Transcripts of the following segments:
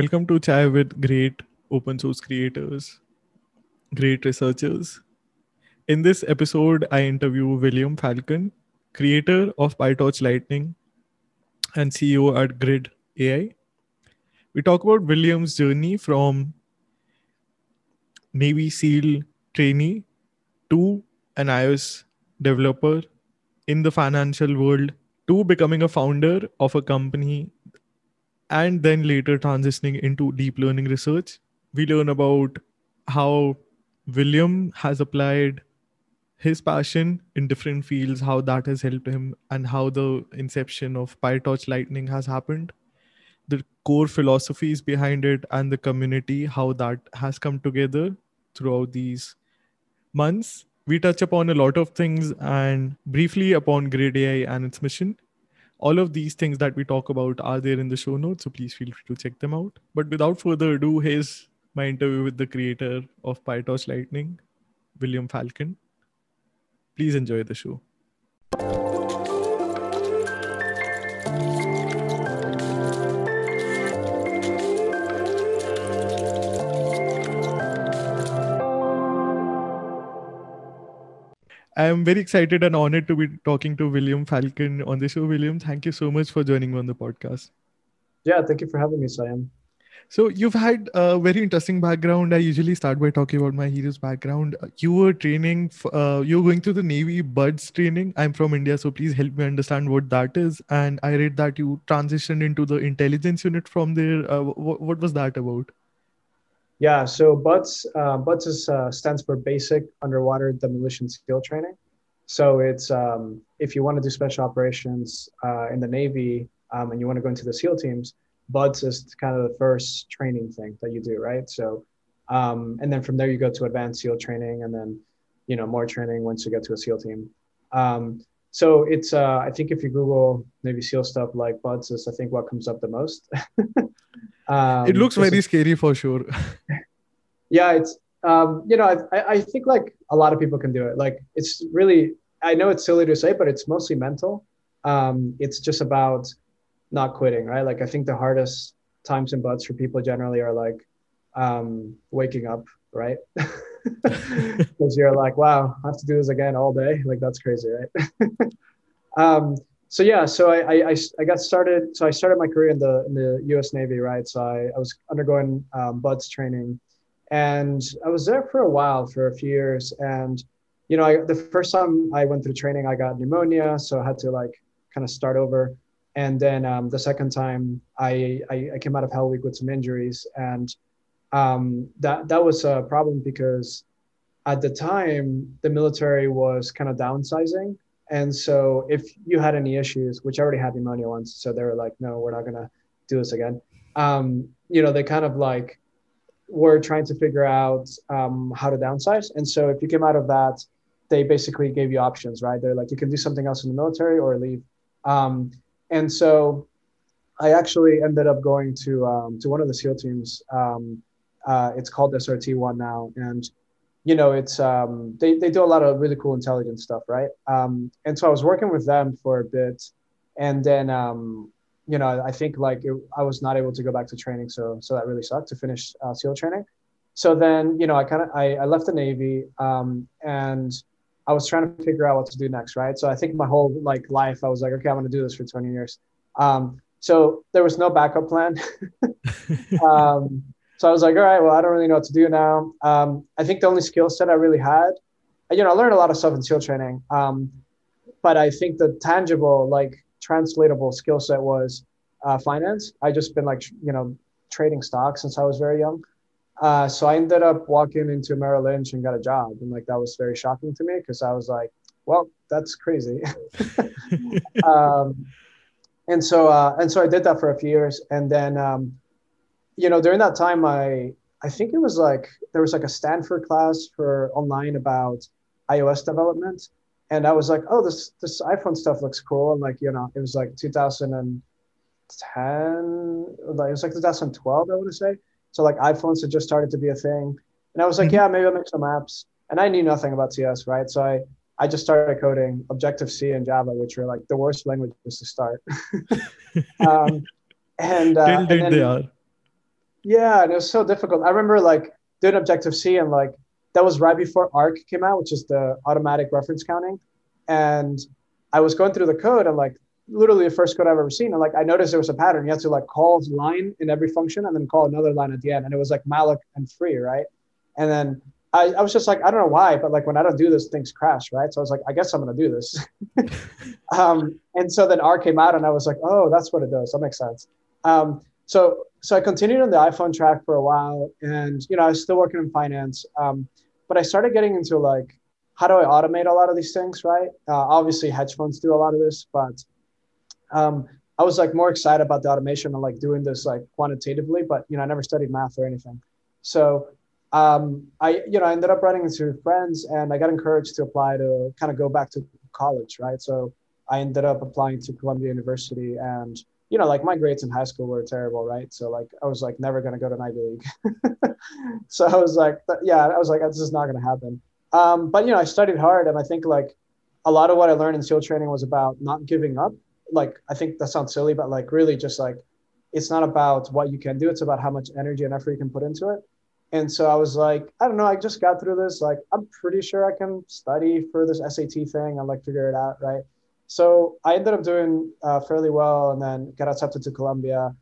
Welcome to Chai with great open source creators, great researchers. In this episode, I interview William Falcon, creator of PyTorch Lightning and CEO at Grid AI. We talk about William's journey from Navy SEAL trainee to an iOS developer in the financial world to becoming a founder of a company and then later transitioning into deep learning research. We learn about how William has applied his passion in different fields, how that has helped him, and how the inception of PyTorch Lightning has happened, the core philosophies behind it, and the community, how that has come together throughout these months. We touch upon a lot of things and briefly upon Grid AI and its mission all of these things that we talk about are there in the show notes so please feel free to check them out. But without further ado here's my interview with the creator of pytorch lightning william falcon. Please enjoy the show I'm very excited and honored to be talking to William Falcon on the show. William, thank you so much for joining me on the podcast. Yeah, thank you for having me, Sam. So you've had a very interesting background. I usually start by talking about my hero's background. You were training, uh, you were going through the Navy BUDS training. I'm from India, so please help me understand what that is. And I read that you transitioned into the intelligence unit from there. Uh, what, what was that about? Yeah, so BUDS, uh, BUDS is, uh, stands for Basic Underwater Demolition SEAL Training. So it's um, if you want to do special operations uh, in the Navy um, and you want to go into the SEAL teams, BUDS is kind of the first training thing that you do, right? So, um, and then from there you go to advanced SEAL training, and then you know more training once you get to a SEAL team. Um, so it's uh, I think if you Google Navy SEAL stuff like BUDS is I think what comes up the most. Um, it looks very scary for sure. yeah, it's um, you know I, I think like a lot of people can do it. Like it's really I know it's silly to say, but it's mostly mental. Um, it's just about not quitting, right? Like I think the hardest times and BUDS for people generally are like um, waking up, right? Because you're like, wow, I have to do this again all day. Like that's crazy, right? um, so yeah, so I, I, I got started. So I started my career in the in the U.S. Navy, right? So I, I was undergoing um, BUDS training, and I was there for a while, for a few years. And you know, I, the first time I went through training, I got pneumonia, so I had to like kind of start over. And then um, the second time, I, I, I came out of Hell Week with some injuries, and um, that that was a problem because at the time the military was kind of downsizing and so if you had any issues, which I already had pneumonia once, so they were like, no, we're not gonna do this again. Um, you know, they kind of like were trying to figure out um, how to downsize. And so if you came out of that, they basically gave you options, right? They're like, you can do something else in the military or leave. Um, and so I actually ended up going to um, to one of the SEAL teams. Um, uh, it's called SRT one now, and you know, it's um, they they do a lot of really cool intelligence stuff, right? Um, and so I was working with them for a bit, and then um, you know, I think like it, I was not able to go back to training, so so that really sucked to finish uh, SEAL training. So then, you know, I kind of I, I left the Navy, um, and I was trying to figure out what to do next, right? So I think my whole like life, I was like, okay, I'm going to do this for 20 years. Um, so there was no backup plan. um, so I was like, all right, well, I don't really know what to do now. Um, I think the only skill set I really had, you know, I learned a lot of stuff in SEAL training. Um, but I think the tangible, like translatable skill set was uh, finance. I just been like, you know, trading stocks since I was very young. Uh, so I ended up walking into Merrill Lynch and got a job, and like that was very shocking to me because I was like, "Well, that's crazy." um, and so uh, and so I did that for a few years, and then um, you know during that time I I think it was like there was like a Stanford class for online about iOS development, and I was like, "Oh, this this iPhone stuff looks cool," and like you know it was like 2010, like it was like 2012, I want to say so like iPhones had just started to be a thing. And I was like, mm-hmm. yeah, maybe I'll make some apps. And I knew nothing about CS, right? So I, I just started coding Objective C and Java, which were like the worst languages to start. um, and, uh, and then, they are. Yeah, and it was so difficult. I remember like doing Objective C and like that was right before ARC came out, which is the automatic reference counting. And I was going through the code and like literally the first code I've ever seen. And like I noticed there was a pattern. You have to like call line in every function and then call another line at the end. And it was like malloc and free, right? And then I, I was just like, I don't know why, but like when I don't do this, things crash, right? So I was like, I guess I'm gonna do this. um, and so then ARC came out and I was like, oh, that's what it does. That makes sense. Um, so so I continued on the iPhone track for a while, and you know I was still working in finance, um, but I started getting into like how do I automate a lot of these things, right? Uh, obviously, hedge funds do a lot of this, but um, I was like more excited about the automation and like doing this like quantitatively, but you know, I never studied math or anything. So um, I, you know, I ended up running into friends and I got encouraged to apply to kind of go back to college, right? So I ended up applying to Columbia University and, you know, like my grades in high school were terrible, right? So like I was like never to go to an Ivy League. so I was like, yeah, I was like, this is not to happen. Um, but, you know, I studied hard and I think like a lot of what I learned in SEAL training was about not giving up like I think that sounds silly, but like really just like it's not about what you can do, it's about how much energy and effort you can put into it. And so I was like, I don't know, I just got through this. Like, I'm pretty sure I can study for this SAT thing and like figure it out, right? So I ended up doing uh, fairly well and then got accepted to Columbia.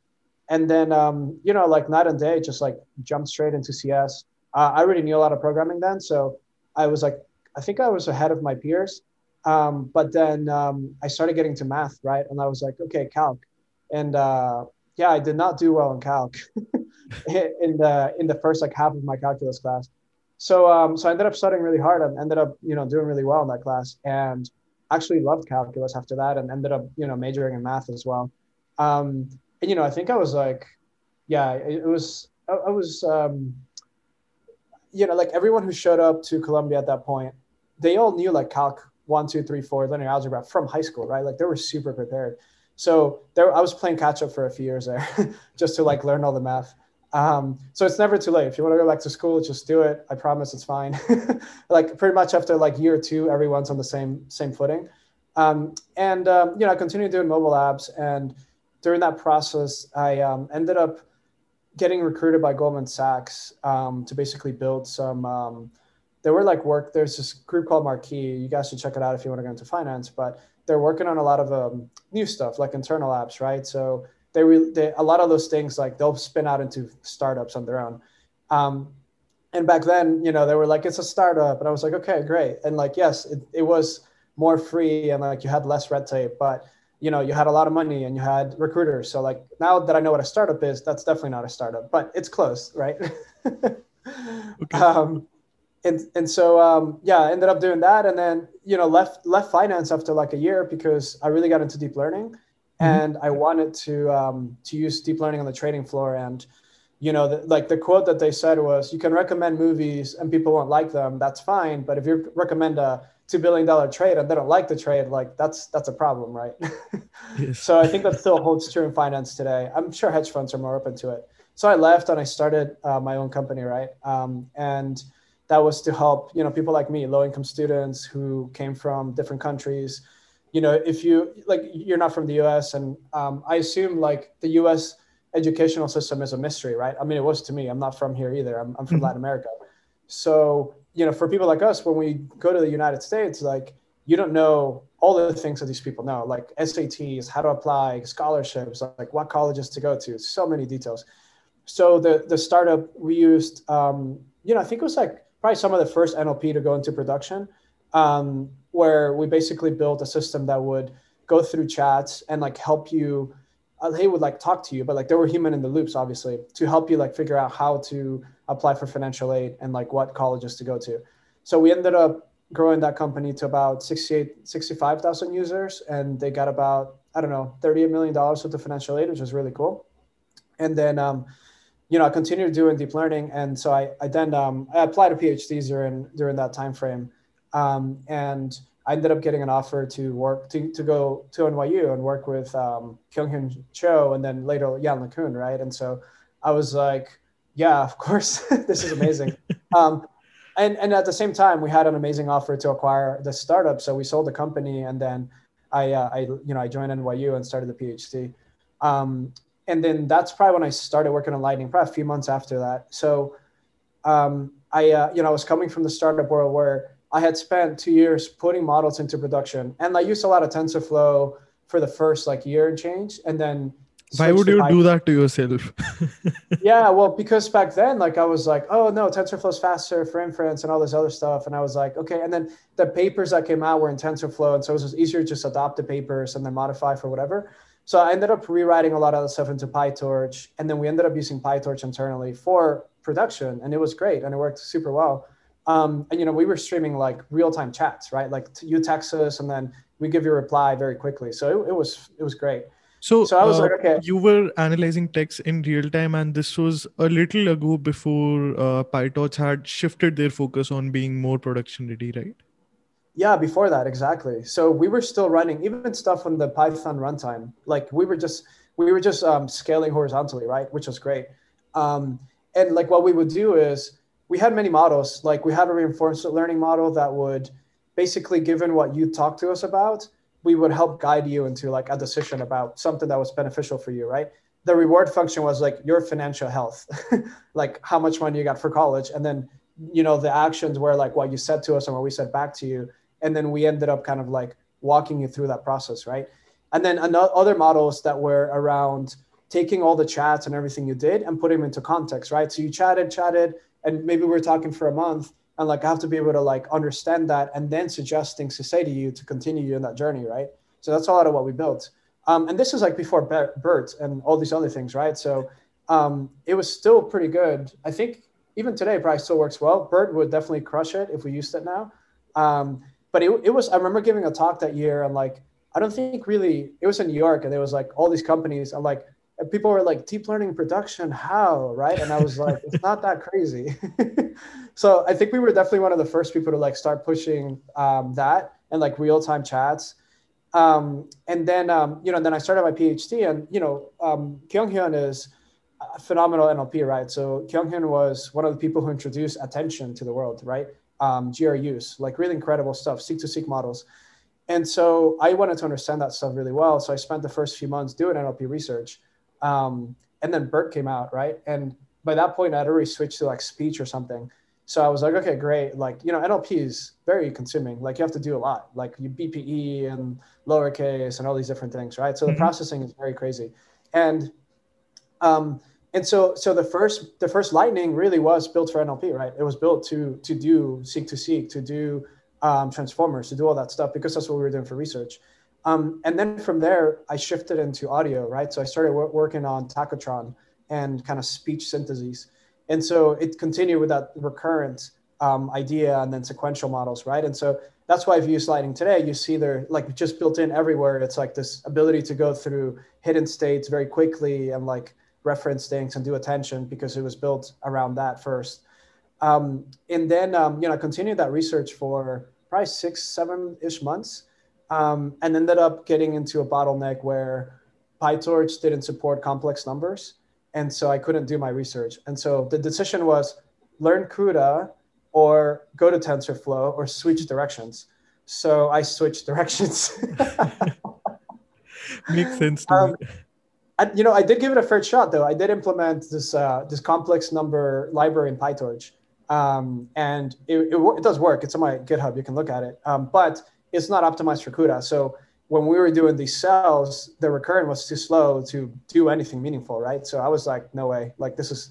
And then, um, you know, like night and day, just like jumped straight into CS. Uh, I already knew a lot of programming then. So I was like, I think I was ahead of my peers. Um, but then um, I started getting to math, right? And I was like, okay, calc. And uh, yeah, I did not do well in calc in the in the first like half of my calculus class. So um, so I ended up studying really hard and ended up you know doing really well in that class and actually loved calculus after that and ended up you know majoring in math as well. Um, and you know I think I was like, yeah, it, it was I, I was um, you know like everyone who showed up to Columbia at that point, they all knew like calc one, two, three, four linear algebra from high school, right? Like they were super prepared. So there, I was playing catch up for a few years there, just to like learn all the math. Um, so it's never too late. If you want to go back to school, just do it. I promise it's fine. like pretty much after like year two, everyone's on the same same footing. Um, and um, you know, I continued doing mobile apps, and during that process, I um, ended up getting recruited by Goldman Sachs um, to basically build some um, there were like work. There's this group called Marquee. You guys should check it out if you want to go into finance. But they're working on a lot of new stuff, like internal apps, right? So they, re- they a lot of those things like they'll spin out into startups on their own. Um, and back then, you know, they were like, it's a startup, and I was like, okay, great. And like, yes, it, it was more free and like you had less red tape, but you know, you had a lot of money and you had recruiters. So like now that I know what a startup is, that's definitely not a startup, but it's close, right? okay. um, and and so um, yeah, I ended up doing that, and then you know left left finance after like a year because I really got into deep learning. And I wanted to um, to use deep learning on the trading floor. And you know, the, like the quote that they said was, "You can recommend movies and people won't like them. That's fine, but if you recommend a two billion dollar trade and they don't like the trade, like that's that's a problem, right?" yes. So I think that still holds true in finance today. I'm sure hedge funds are more open to it. So I left and I started uh, my own company, right? Um, and that was to help you know people like me low income students who came from different countries you know if you like you're not from the us and um, i assume like the us educational system is a mystery right? I mean it was to me. I'm not from here either. I'm, I'm from mm-hmm. latin america. So you know for people like us when we go to the united states like you don't know all the things that these people know like sats how to apply scholarships like what colleges to go to so many details. So the the startup we used um, you know i think it was like probably some of the first NLP to go into production, um, where we basically built a system that would go through chats and like help you uh, they would like talk to you, but like they were human in the loops, obviously, to help you like figure out how to apply for financial aid and like what colleges to go to. So we ended up growing that company to about 68, 65,000 users, and they got about I don't know, $38 million worth of financial aid, which was really cool. And then, um, you know, I continued doing deep learning. And so I, I then, um, I applied a PhD during, during that time frame. Um, and I ended up getting an offer to work, to, to go to NYU and work with um, Kyung-Hyun Cho and then later Yann LeCun, right? And so I was like, yeah, of course, this is amazing. um, and, and at the same time, we had an amazing offer to acquire the startup. So we sold the company and then I, uh, I, you know, I joined NYU and started the PhD. Um, and then that's probably when I started working on Lightning, probably a few months after that. So um, I, uh, you know, I was coming from the startup world where I had spent two years putting models into production, and I used a lot of TensorFlow for the first like year and change, and then why would you do that to yourself? Yeah well because back then like i was like oh no tensorflow's faster for inference and all this other stuff and i was like okay and then the papers that came out were in tensorflow and so it was easier to just adopt the papers and then modify for whatever. So i ended up rewriting a lot of the stuff into pytorch and then we ended up using pytorch internally for production and it was great and it worked super well um, and you know we were streaming like real-time chats right like you text us and then we give you a reply very quickly so it, it was it was great so, so I was uh, like, okay. You were analyzing text in real time, and this was a little ago before uh, PyTorch had shifted their focus on being more production ready, right? Yeah, before that, exactly. So we were still running even stuff on the Python runtime. Like we were just we were just um, scaling horizontally, right? Which was great. Um, and like what we would do is we had many models. Like we had a reinforcement learning model that would basically, given what you talked to us about, we would help guide you into like a decision about something that was beneficial for you, right? The reward function was like your financial health, like how much money you got for college. And then, you know, the actions were like what you said to us and what we said back to you. And then we ended up kind of like walking you through that process, right? And then another, other models that were around taking all the chats and everything you did and putting them into context, right? So you chatted, chatted, and maybe we we're talking for a month and like I have to be able to like understand that and then suggest things to say to you to continue you in that journey, right? So that's a lot of what we built. Um, and this is like before BERT and all these other things, right? So um, it was still pretty good. I think even today probably still works well. BERT would definitely crush it if we used it now. Um, but it, it was, I remember giving a talk that year and like, I don't think really, it was in New York and there was like all these companies. I'm like, and people were like deep learning production how? Right? And i was like it's not that crazy. So i think we were definitely one of the first people to like start pushing um, that and like real-time chats. Um, and then um, you know then i started my phd and you know um, kyung-hyun is a phenomenal nlp right? So kyung-hyun was one of the people who introduced attention to the world right? Um, GRUs like really incredible stuff seq2seq models. And so i wanted to understand that stuff really well. So i spent the first few months doing nlp research um, and then BERT came out, right? And by that point, I'd already switched to like speech or something. So I was like, okay, great. Like, you know, NLP is very consuming. Like you have to do a lot, like you BPE and lowercase and all these different things, right? So mm-hmm. the processing is very crazy. And um, and so so the first the first lightning really was built for NLP, right? It was built to to do seq2seq, to do um, transformers, to do all that stuff because that's what we were doing for research. Um, and then from there, I shifted into audio, right? So I started w- working on Tacotron and kind of speech syntheses. And so it continued with that recurrent um, idea and then sequential models, right? And so that's why if you use Lightning today, you see they're like just built in everywhere. It's like this ability to go through hidden states very quickly and like reference things and do attention because it was built around that first. Um, and then, um, you know, I continued that research for probably six, seven ish months um, and ended up getting into a bottleneck where PyTorch didn't support complex numbers. And so I couldn't do my research. And so the decision was learn CUDA or go to TensorFlow or switch directions. So I switched directions. Makes sense to um, me. I, you know, I did give it a fair shot though. I did implement this uh, this complex number library in PyTorch, um, and it, it, it, does work. It's on my GitHub. You can look at it. Um, but it's not optimized for CUDA. So when we were doing these cells, the recurrent was too slow to do anything meaningful, right? So I was like, no way, like this is,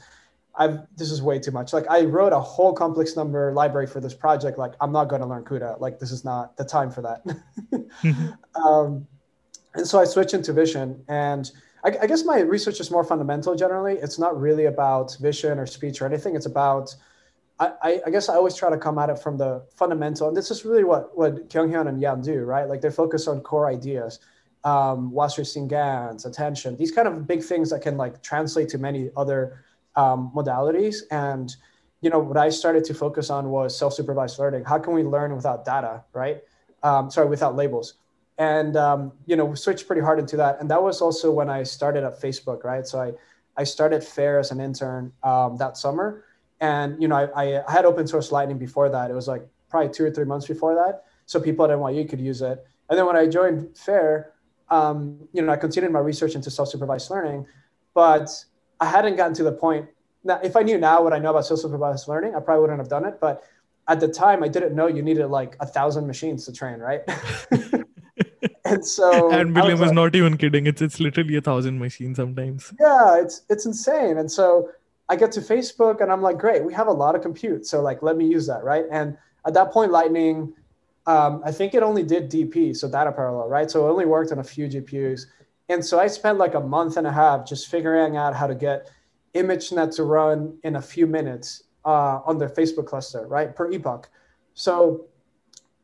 I've this is way too much. Like I wrote a whole complex number library for this project. Like I'm not going to learn CUDA. Like this is not the time for that. um, and so I switched into Vision, and I, I, guess my research is more fundamental generally. It's not really about vision or speech or anything. It's about, I, I guess I always try to come at it from the fundamental. And this is really what, what Kyunghyun and Yann do, right? Like they focus on core ideas, um, Wasserstein GANs, attention, these kind of big things that can like translate to many other um, modalities. And, you know, what I started to focus on was self-supervised learning. How can we learn without data, right? Um, sorry, without labels and um, you know switched pretty hard into that and that was also when i started at facebook right so i i started fair as an intern um, that summer and you know I, I had open source lightning before that it was like probably two or three months before that so people at nyu could use it and then when i joined fair um, you know i continued my research into self-supervised learning but i hadn't gotten to the point now if i knew now what i know about self-supervised learning i probably wouldn't have done it but at the time i didn't know you needed like a thousand machines to train right and so and William is like, not even kidding. It's it's literally a thousand machines sometimes. Yeah, it's it's insane. And so I get to Facebook and I'm like, great, we have a lot of compute. So like let me use that, right? And at that point, Lightning, um, I think it only did DP, so data parallel, right? So it only worked on a few GPUs. And so I spent like a month and a half just figuring out how to get ImageNet to run in a few minutes uh, on the Facebook cluster, right? Per epoch. So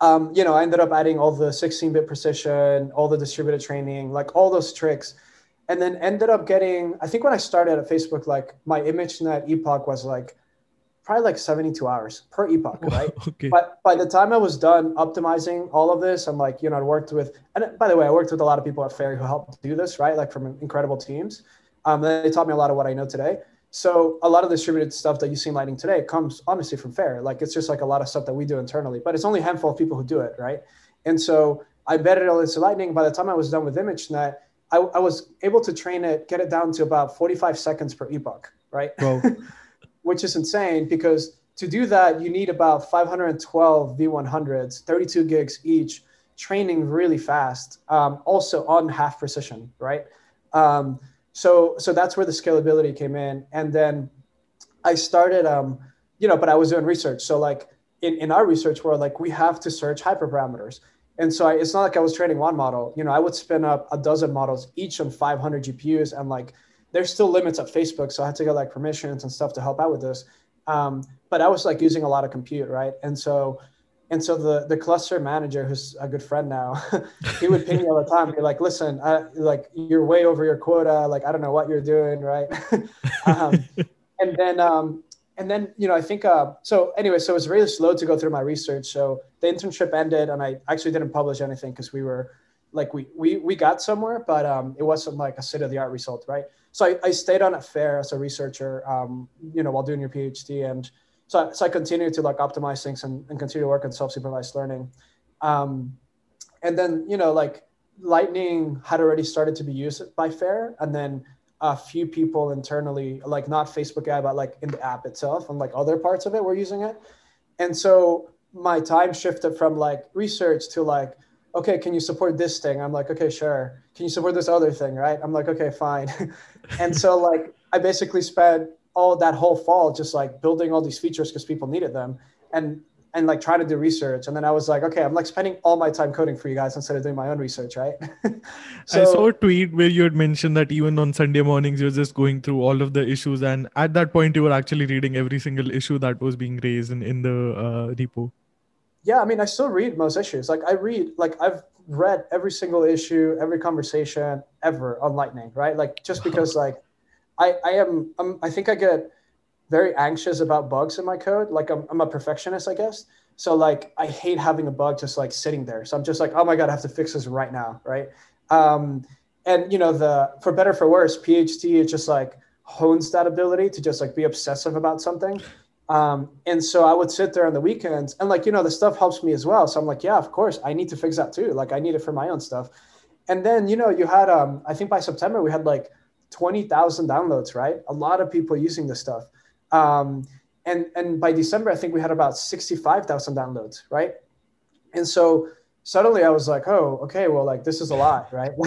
um, you know, I ended up adding all the 16-bit precision, all the distributed training, like all those tricks, and then ended up getting. I think when I started at Facebook, like my ImageNet epoch was like probably like 72 hours per epoch, right? okay. But by the time I was done optimizing all of this, I'm like, you know, I worked with, and by the way, I worked with a lot of people at Fair who helped do this, right? Like from incredible teams. Um, they taught me a lot of what I know today. So a lot of distributed stuff that you see in Lightning today comes honestly from Fair. Like it's just like a lot of stuff that we do internally, but it's only a handful of people who do it, right? And so I embedded it all into Lightning. By the time I was done with ImageNet, I, I was able to train it, get it down to about 45 seconds per epoch, right? Which is insane because to do that, you need about 512 V100s, 32 gigs each, training really fast, um, also on half precision, right? Um, so so that's where the scalability came in and then i started um you know but i was doing research so like in, in our research world like we have to search hyperparameters and so I, it's not like i was training one model you know i would spin up a dozen models each on 500 gpus and like there's still limits at facebook so i had to get like permissions and stuff to help out with this um, but i was like using a lot of compute right and so and so the the cluster manager, who's a good friend now, he would ping me all the time. Be like, "Listen, I, like you're way over your quota. Like I don't know what you're doing, right?" um, and then um, and then you know I think uh, so. Anyway, so it was really slow to go through my research. So the internship ended, and I actually didn't publish anything because we were like we we we got somewhere, but um, it wasn't like a state of the art result, right? So I, I stayed on at Fair as a researcher, um, you know, while doing your PhD and so, so I continue to like optimize things and, and continue to work on self-supervised learning. Um, and then, you know, like Lightning had already started to be used by Fair. And then a few people internally, like not Facebook AI, but like in the app itself and like other parts of it were using it. And so my time shifted from like research to like, okay, can you support this thing? I'm like, okay, sure. Can you support this other thing? Right. I'm like, okay, fine. and so like I basically spent all that whole fall just like building all these features because people needed them and and like trying to do research. And then i was like okay i'm like spending all my time coding for you guys instead of doing my own research right? So i saw a tweet where you had mentioned that even on sunday mornings you're just going through all of the issues. And at that point you were actually reading every single issue that was being raised in, in the uh, repo. Yeah i mean i still read most issues. Like i read like i've read every single issue every conversation ever on lightning right? Like just because like I, I am I'm, I think I get very anxious about bugs in my code. Like I'm, I'm a perfectionist, I guess. So like I hate having a bug just like sitting there. So I'm just like, oh my god, I have to fix this right now, right? Um, and you know the for better for worse, PhD it just like hones that ability to just like be obsessive about something. Um, and so I would sit there on the weekends and like you know the stuff helps me as well. So I'm like, yeah, of course, I need to fix that too. Like I need it for my own stuff. And then you know you had um, I think by September we had like 20,000 downloads, right? A lot of people using this stuff. Um, and, and by December, I think we had about 65,000 downloads, right? And so suddenly I was like, oh, okay, well, like this is a lot, right?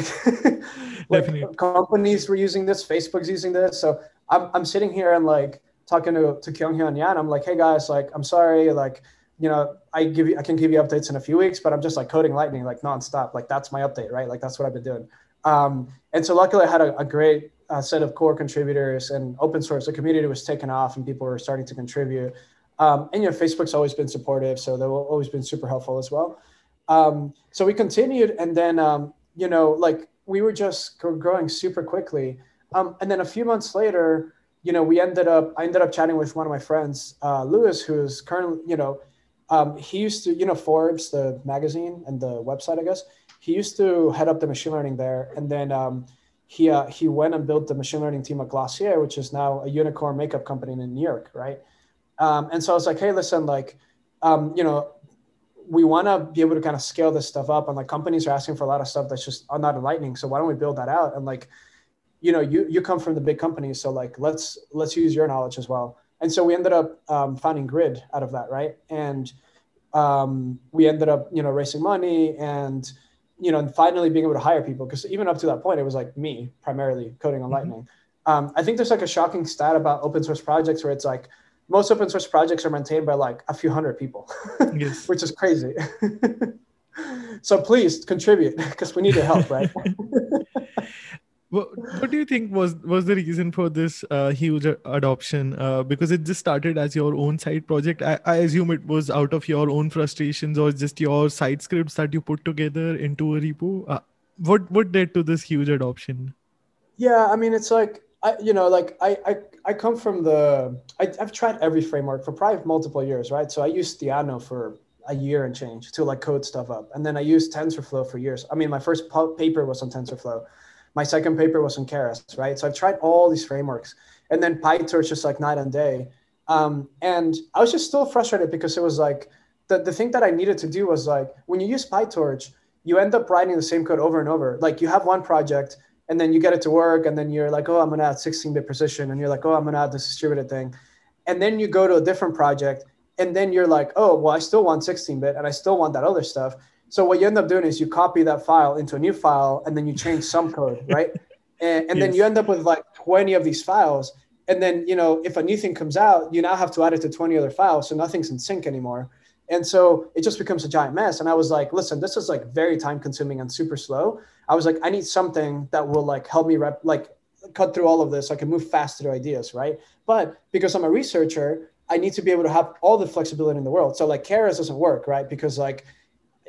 Like, like companies were using this, Facebook's using this. So I'm, I'm sitting here and like talking to, to Kyung Hyun Yann. I'm like, hey guys, like, I'm sorry, like, you know, I give you, I can give you updates in a few weeks, but I'm just like coding lightning like nonstop. Like that's my update, right? Like that's what I've been doing. Um, and so luckily I had a, a great uh, set of core contributors and open source. The community was taken off and people were starting to contribute. Um, and you know, Facebook's always been supportive, so they've always been super helpful as well. Um, so we continued, and then um, you know, like we were just growing super quickly. Um, and then a few months later, you know, we ended up, I ended up chatting with one of my friends, uh, Luis, who's currently, you know, um, he used to, you know, Forbes, the magazine and the website, I guess. He used to head up the machine learning there, and then um, he uh, he went and built the machine learning team at Glossier, which is now a unicorn makeup company in New York, right? Um, and so I was like, hey, listen, like, um, you know, we want to be able to kind of scale this stuff up, and like companies are asking for a lot of stuff that's just not in Lightning. So why don't we build that out? And like, you know, you you come from the big companies, so like let's let's use your knowledge as well. And so we ended up um, finding Grid out of that, right? And um, we ended up, you know, raising money and you know, and finally being able to hire people because even up to that point, it was like me primarily coding on mm-hmm. Lightning. Um, I think there's like a shocking stat about open source projects where it's like most open source projects are maintained by like a few hundred people, yes. which is crazy. so please contribute because we need your help, right? what, what do you think was was the reason for this uh, huge adoption? Uh, because it just started as your own side project. I, I, assume it was out of your own frustrations or just your side scripts that you put together into a repo. Uh, what what led to this huge adoption? Yeah, I mean, it's like I, you know, like I, I, I come from the. I, I've tried every framework for probably multiple years, right? So I used Theano for a year and change to like code stuff up, and then I used TensorFlow for years. I mean, my first paper was on TensorFlow my second paper was on Keras, right? So I've tried all these frameworks. And then PyTorch just like night and day. Um, and I was just still frustrated because it was like the, the thing that I needed to do was like when you use PyTorch, you end up writing the same code over and over. Like you have one project and then you get it to work and then you're like, oh, I'm gonna add 16-bit precision. And you're like, oh, I'm gonna add this distributed thing. And then you go to a different project and then you're like, oh, well, I still want 16-bit and I still want that other stuff. So what you end up doing is you copy that file into a new file and then you change some code, right? And, and yes. then you end up with like 20 of these files. And then, you know, if a new thing comes out, you now have to add it to 20 other files. So nothing's in sync anymore. And so it just becomes a giant mess. And I was like, listen, this is like very time consuming and super slow. I was like, I need something that will like help me rep, like cut through all of this. So I can move faster to ideas, right? But because I'm a researcher, I need to be able to have all the flexibility in the world. So like Keras doesn't work, right? Because like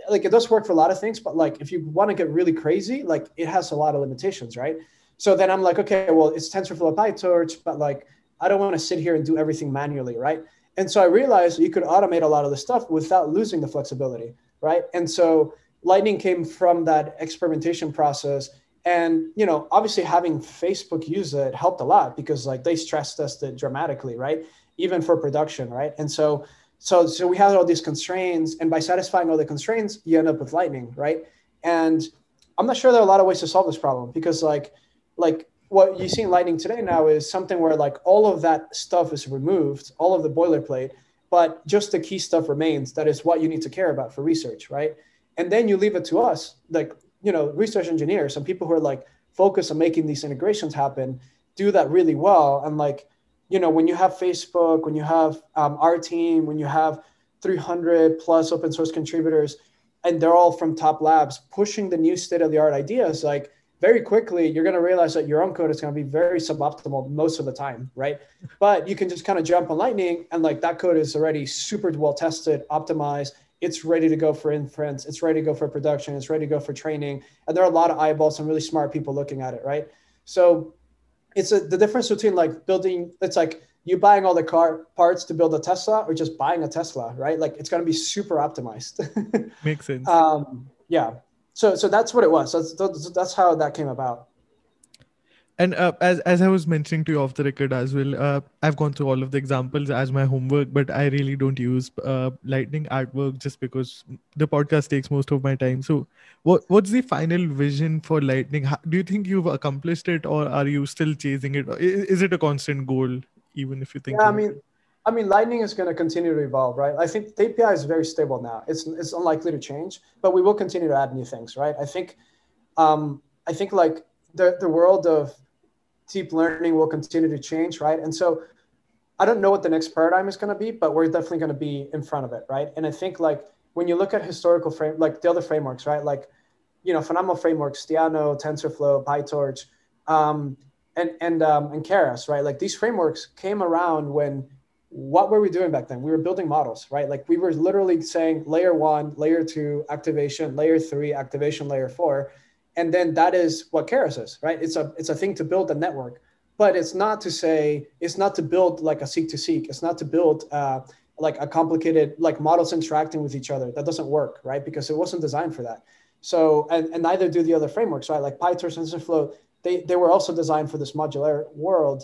like it does work for a lot of things, but like if you want to get really crazy, like it has a lot of limitations, right? So then I'm like, okay, well, it's TensorFlow PyTorch, but like I don't want to sit here and do everything manually, right? And so I realized you could automate a lot of the stuff without losing the flexibility, right? And so Lightning came from that experimentation process. And you know, obviously having Facebook use it helped a lot because like they stress tested dramatically, right? Even for production, right? And so so so we have all these constraints and by satisfying all the constraints you end up with lightning right? And i'm not sure there are a lot of ways to solve this problem because like like what you see in lightning today now is something where like all of that stuff is removed all of the boilerplate but just the key stuff remains that is what you need to care about for research right? And then you leave it to us like you know research engineers and people who are like focused on making these integrations happen do that really well and like you know, when you have Facebook, when you have um, our team, when you have 300 plus open source contributors, and they're all from top labs pushing the new state of the art ideas, like very quickly, you're going to realize that your own code is going to be very suboptimal most of the time, right? But you can just kind of jump on Lightning, and like that code is already super well tested, optimized. It's ready to go for inference. It's ready to go for production. It's ready to go for training. And there are a lot of eyeballs and really smart people looking at it, right? So it's a, the difference between like building it's like you buying all the car parts to build a tesla or just buying a tesla right? Like it's going to be super optimized. Makes sense. Um, yeah. So so that's what it was. That's, that's how that came about and uh, as as I was mentioning to you off the record as well, uh, I've gone through all of the examples as my homework, but I really don't use uh, Lightning artwork just because the podcast takes most of my time. So, what what's the final vision for Lightning? How, do you think you've accomplished it, or are you still chasing it? Is, is it a constant goal, even if you think? Yeah, I mean, I mean, Lightning is going to continue to evolve, right? I think the API is very stable now. It's it's unlikely to change, but we will continue to add new things, right? I think, um, I think like the the world of deep learning will continue to change, right? And so I don't know what the next paradigm is going to be, but we're definitely going to be in front of it, right? And I think like when you look at historical frame, like the other frameworks, right? Like, you know, phenomenal frameworks, Theano, TensorFlow, PyTorch, um, and and um, and Keras, right? Like these frameworks came around when what were we doing back then? We were building models, right? Like we were literally saying layer one, layer two, activation, layer three, activation, layer four, and then that is what Keras is, right? It's a it's a thing to build a network, but it's not to say it's not to build like a seq2seq. It's not to build uh, like a complicated like models interacting with each other. That doesn't work, right? Because it wasn't designed for that. So, and, and neither do the other frameworks, right? Like PyTorch and TensorFlow, they, they were also designed for this modular world.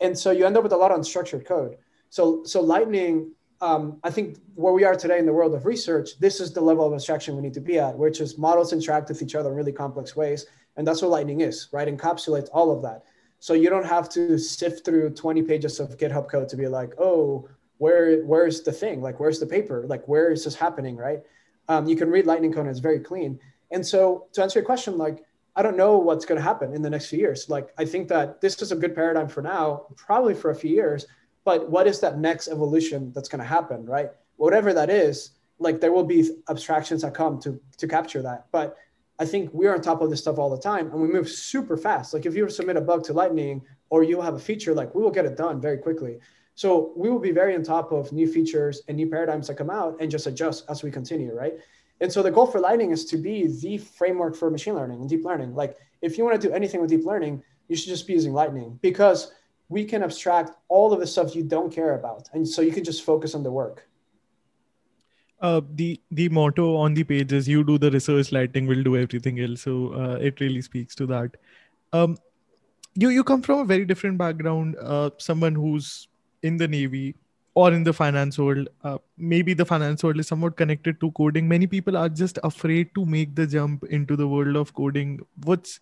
And so you end up with a lot of unstructured code. So, so Lightning, um, I think where we are today in the world of research, this is the level of abstraction we need to be at, which is models interact with each other in really complex ways. And that's what Lightning is, right? Encapsulates all of that. So you don't have to sift through 20 pages of GitHub code to be like, oh, where where's the thing? Like, where's the paper? Like, where is this happening, right? Um, you can read Lightning code and it's very clean. And so to answer your question, like, I don't know what's going to happen in the next few years. Like, I think that this is a good paradigm for now, probably for a few years. But what is that next evolution that's going to happen, right? Whatever that is, like, there will be abstractions that come to to capture that. But I think we're on top of this stuff all the time, and we move super fast. Like, if you submit a bug to Lightning, or you have a feature, like, we will get it done very quickly. So we will be very on top of new features and new paradigms that come out, and just adjust as we continue, right? And so the goal for Lightning is to be the framework for machine learning and deep learning. Like if you want to do anything with deep learning, you should just be using Lightning because we can abstract all of the stuff you don't care about. And so you can just focus on the work. Uh, the the motto on the page is you do the research lightning will do everything else. So uh, it really speaks to that. Um, you you come from a very different background uh, someone who's in the navy or in the finance world. Uh, maybe the finance world is somewhat connected to coding. Many people are just afraid to make the jump into the world of coding. What's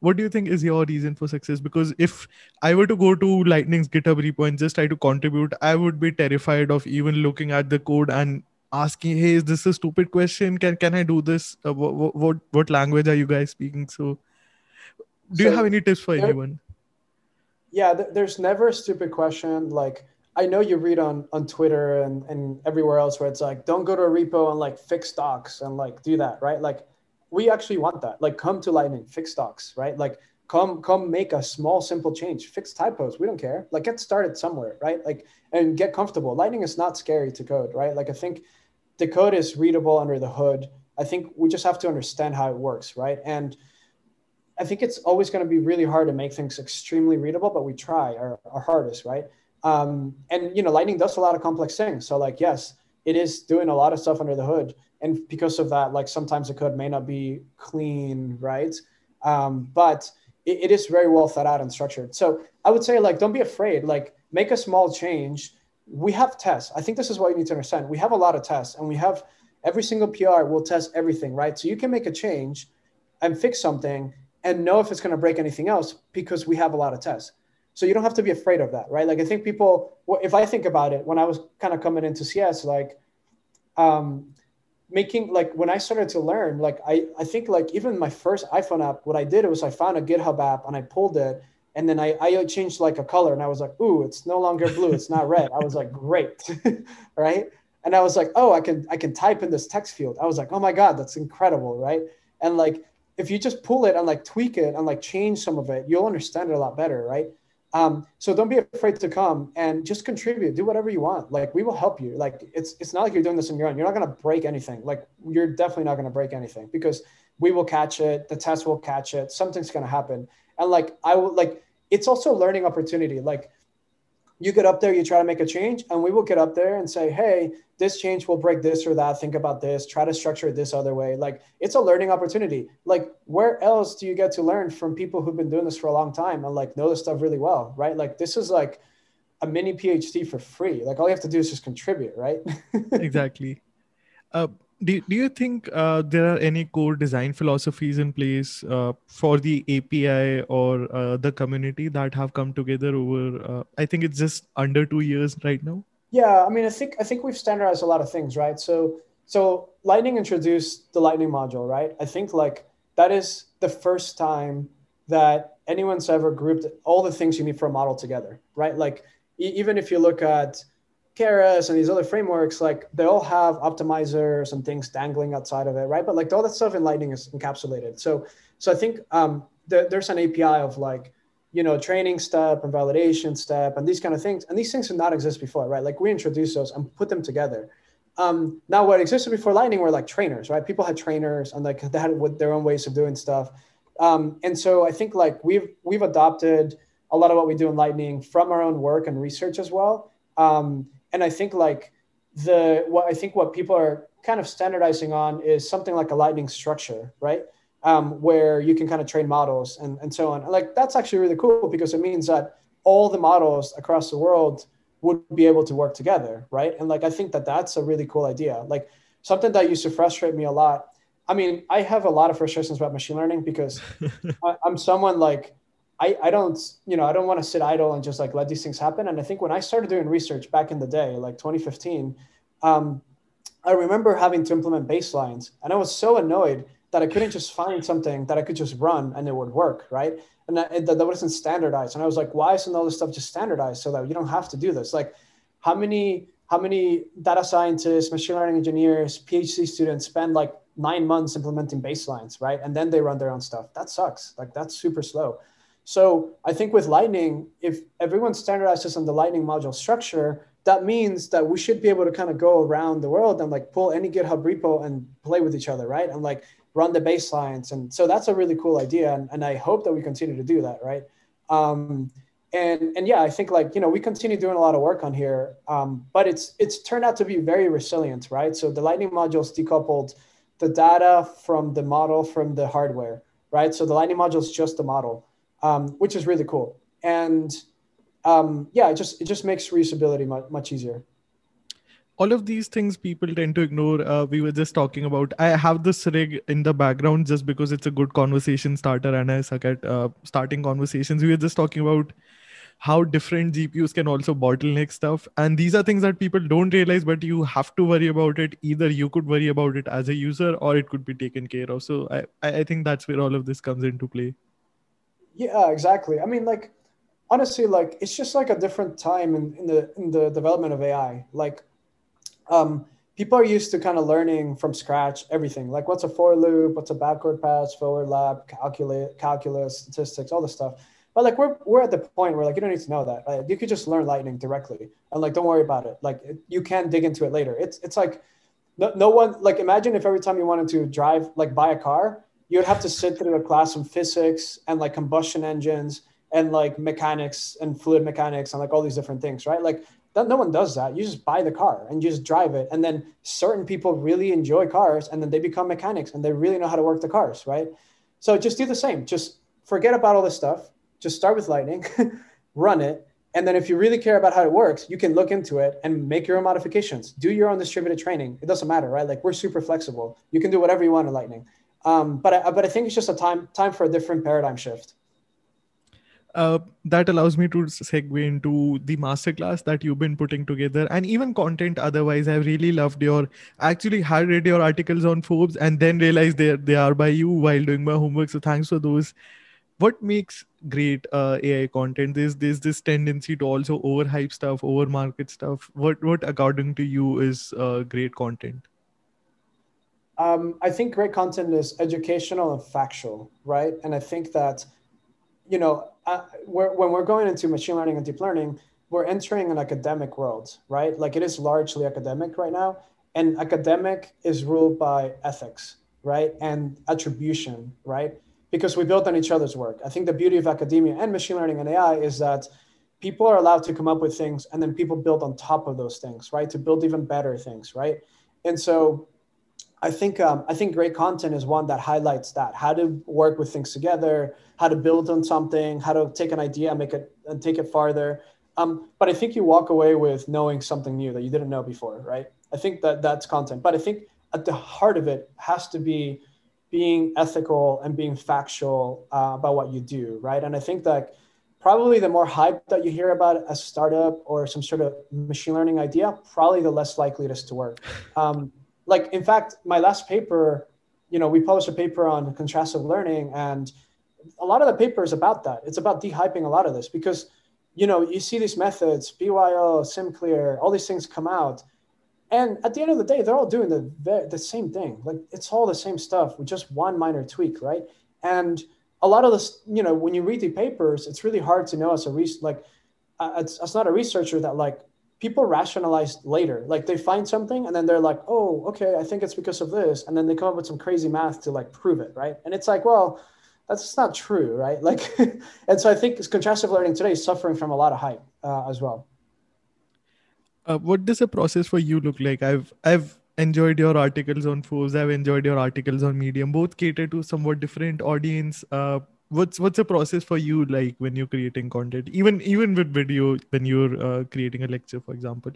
what do you think is your reason for success? Because if i were to go to lightning's github repo and just try to contribute i would be terrified of even looking at the code and asking hey is this a stupid question? Can can i do this? Uh, what, what what language are you guys speaking? So do so you have any tips for there, anyone? Yeah there's never a stupid question. Like I know you read on on Twitter and, and everywhere else where it's like, don't go to a repo and like fix docs and like do that, right? Like we actually want that. Like come to Lightning, fix docs, right? Like come come make a small simple change, fix typos. We don't care. Like get started somewhere, right? Like and get comfortable. Lightning is not scary to code, right? Like I think the code is readable under the hood. I think we just have to understand how it works, right? And I think it's always going to be really hard to make things extremely readable, but we try our, our hardest, right? Um, and you know, Lightning does a lot of complex things. So like, yes, it is doing a lot of stuff under the hood, and because of that, like sometimes the code may not be clean, right? Um, but it, it is very well thought out and structured. So I would say like, don't be afraid. Like, make a small change. We have tests. I think this is what you need to understand. We have a lot of tests, and we have every single PR will test everything, right? So you can make a change and fix something and know if it's going to break anything else because we have a lot of tests. So you don't have to be afraid of that, right? Like I think people, if I think about it, when I was kind of coming into CS, like um, making like when I started to learn, like I I think like even my first iPhone app, what I did was I found a GitHub app and I pulled it, and then I I changed like a color, and I was like, ooh, it's no longer blue, it's not red. I was like, great, right? And I was like, oh, I can I can type in this text field. I was like, oh my god, that's incredible, right? And like if you just pull it and like tweak it and like change some of it, you'll understand it a lot better, right? Um, so don't be afraid to come and just contribute. Do whatever you want. Like we will help you. Like it's it's not like you're doing this on your own. You're not gonna break anything. Like you're definitely not gonna break anything because we will catch it. The test will catch it. Something's gonna happen. And like I will like it's also a learning opportunity. Like you get up there, you try to make a change, and we will get up there and say, hey, this change will break this or that. Think about this, try to structure it this other way. Like it's a learning opportunity. Like, where else do you get to learn from people who've been doing this for a long time and like know this stuff really well, right? Like, this is like a mini PhD for free. Like, all you have to do is just contribute, right? exactly. Uh, do, do you think uh, there are any core design philosophies in place uh, for the API or uh, the community that have come together over? Uh, I think it's just under two years right now. Yeah, I mean, I think I think we've standardized a lot of things, right? So so Lightning introduced the Lightning module, right? I think like that is the first time that anyone's ever grouped all the things you need for a model together, right? Like e- even if you look at Keras and these other frameworks, like they all have optimizers and things dangling outside of it, right? But like all that stuff in Lightning is encapsulated. So, so I think um, the, there's an API of like, you know, training step and validation step and these kind of things. And these things did not exist before, right? Like we introduced those and put them together. Um, now, what existed before Lightning were like trainers, right? People had trainers and like they had their own ways of doing stuff. Um, and so I think like we've we've adopted a lot of what we do in Lightning from our own work and research as well. Um, and I think like the what I think what people are kind of standardizing on is something like a Lightning structure, right? Um, where you can kind of train models and, and so on. And like that's actually really cool because it means that all the models across the world would be able to work together, right? And like I think that that's a really cool idea. Like something that used to frustrate me a lot. I mean, I have a lot of frustrations about machine learning because I, I'm someone like I, I don't you know I don't want to sit idle and just like let these things happen. And I think when I started doing research back in the day, like 2015, um, I remember having to implement baselines, and I was so annoyed that I couldn't just find something that I could just run and it would work, right? and that, that, wasn't standardized. And I was like, why isn't all this stuff just standardized so that you don't have to do this? Like, how many how many data scientists, machine learning engineers, PhD students spend like nine months implementing baselines, right? And then they run their own stuff. That sucks. Like that's super slow. So I think with Lightning, if everyone standardizes on the Lightning module structure, that means that we should be able to kind of go around the world and like pull any GitHub repo and play with each other, right? And like run the baselines. And so that's a really cool idea. And, and I hope that we continue to do that, right? Um, and, and yeah, I think like, you know, we continue doing a lot of work on here, um, but it's, it's turned out to be very resilient, right? So the Lightning modules decoupled the data from the model from the hardware, right? So the Lightning module is just the model, um, which is really cool. And um, yeah, it just, it just makes reusability much, much easier. All of these things people tend to ignore. Uh, we were just talking about i have this rig in the background just because it's a good conversation starter and i suck at uh, starting conversations. We were just talking about how different gpus can also bottleneck stuff. And these are things that people don't realize but you have to worry about it. Either you could worry about it as a user or it could be taken care of. So i i think that's where all of this comes into play yeah exactly. I mean like honestly like it's just like a different time in, in the in the development of ai like um, people are used to kind of learning from scratch everything. Like what's a for loop? What's a backward pass forward lap calculate calculus statistics all this stuff. But like we're, we're at the point where like you don't need to know that. Like, you could just learn lightning directly. And like don't worry about it. Like it, you can dig into it later. It's it's like no, no one like imagine if every time you wanted to drive like buy a car you would have to sit through a class on physics and like combustion engines and like mechanics and fluid mechanics and like all these different things right like that, no one does that. You just buy the car and you just drive it. And then certain people really enjoy cars and then they become mechanics and they really know how to work the cars, right? So just do the same. Just forget about all this stuff. Just start with Lightning, run it. And then if you really care about how it works, you can look into it and make your own modifications. Do your own distributed training. It doesn't matter, right? Like we're super flexible. You can do whatever you want in Lightning. Um, but I, but I think it's just a time time for a different paradigm shift. Uh, that allows me to segue into the masterclass that you've been putting together and even content otherwise. I've really loved your actually had read your articles on forbes and then realized they, they are by you while doing my homework. So thanks for those. What makes great uh, ai content? There's there's this tendency to also overhype stuff over market stuff. What what according to you is uh, great content um, i think great content is educational and factual right and i think that you know uh, we're, when we're going into machine learning and deep learning, we're entering an academic world, right? Like it is largely academic right now. And academic is ruled by ethics, right? And attribution, right? Because we built on each other's work. I think the beauty of academia and machine learning and AI is that people are allowed to come up with things and then people build on top of those things, right? To build even better things, right? And so I think um, I think great content is one that highlights that how to work with things together, how to build on something, how to take an idea and make it and take it farther. Um, but I think you walk away with knowing something new that you didn't know before, right? I think that that's content. But I think at the heart of it has to be being ethical and being factual uh, about what you do, right? And I think that probably the more hype that you hear about a startup or some sort of machine learning idea, probably the less likely it is to work. Um, like in fact my last paper you know we published a paper on contrastive learning and a lot of the paper is about that it's about dehyping a lot of this because you know, you see these methods, BYO, SimCLR, all these things come out. And at the end of the day, they're all doing the, the same thing. Like it's all the same stuff with just one minor tweak, right? And a lot of this, you know, when you read the papers, it's really hard to know as a like, uh, it's, it's not a researcher that like people rationalize later. Like they find something and then they're like, oh, okay, I think it's because of this. And then they come up with some crazy math to like prove it, right? And it's like, well, that's not true, right? Like, and so I think contrastive learning today is suffering from a lot of hype uh, as well. Uh, what does a process for you look like? I've I've enjoyed your articles on Forbes. I've enjoyed your articles on Medium. Both cater to somewhat different audience. Uh, what's what's the process for you like when you're creating content? Even even with video, when you're uh, creating a lecture, for example.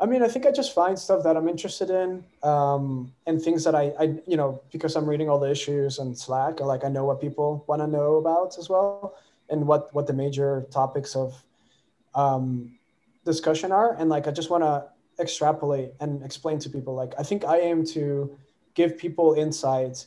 I mean, I think I just find stuff that I'm interested in, um, and things that I, I, you know, because I'm reading all the issues and Slack, like I know what people want to know about as well, and what what the major topics of um, discussion are, and like I just want to extrapolate and explain to people. Like I think I aim to give people insight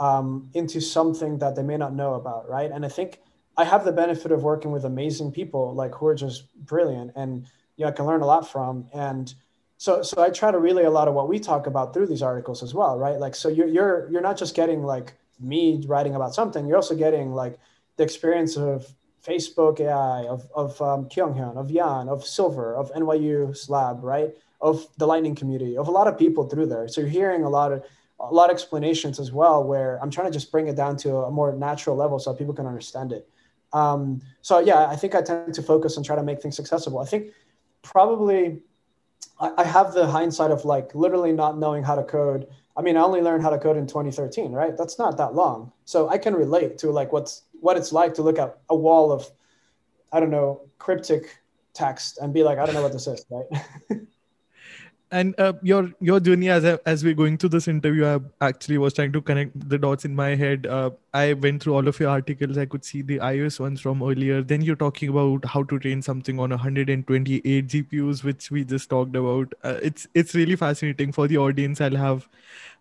um, into something that they may not know about, right? And I think I have the benefit of working with amazing people, like who are just brilliant and you know, I can learn a lot from. And so, so I try to relay a lot of what we talk about through these articles as well, right? Like, so you're, you're, you're not just getting like me writing about something, you're also getting like the experience of Facebook AI, of, of um, Kyunghyun, of Yann, of CILVR, of NYU Slab, right? Of the Lightning community, of a lot of people through there. So you're hearing a lot of, a lot of explanations as well, where I'm trying to just bring it down to a more natural level so people can understand it. Um, so yeah, I think I tend to focus and try to make things accessible. I think probably I, I have the hindsight of like literally not knowing how to code. I mean, I only learned how to code in 2013, right? That's not that long. So I can relate to like what's what it's like to look at a wall of, I don't know, cryptic text and be like, I don't know what this is, right? and uh, your your journey as as we're going through this interview i actually was trying to connect the dots in my head. Uh, i went through all of your articles. I could see the ios ones from earlier. Then you're talking about how to train something on 128 gpus which we just talked about. Uh, it's it's really fascinating for the audience. I'll have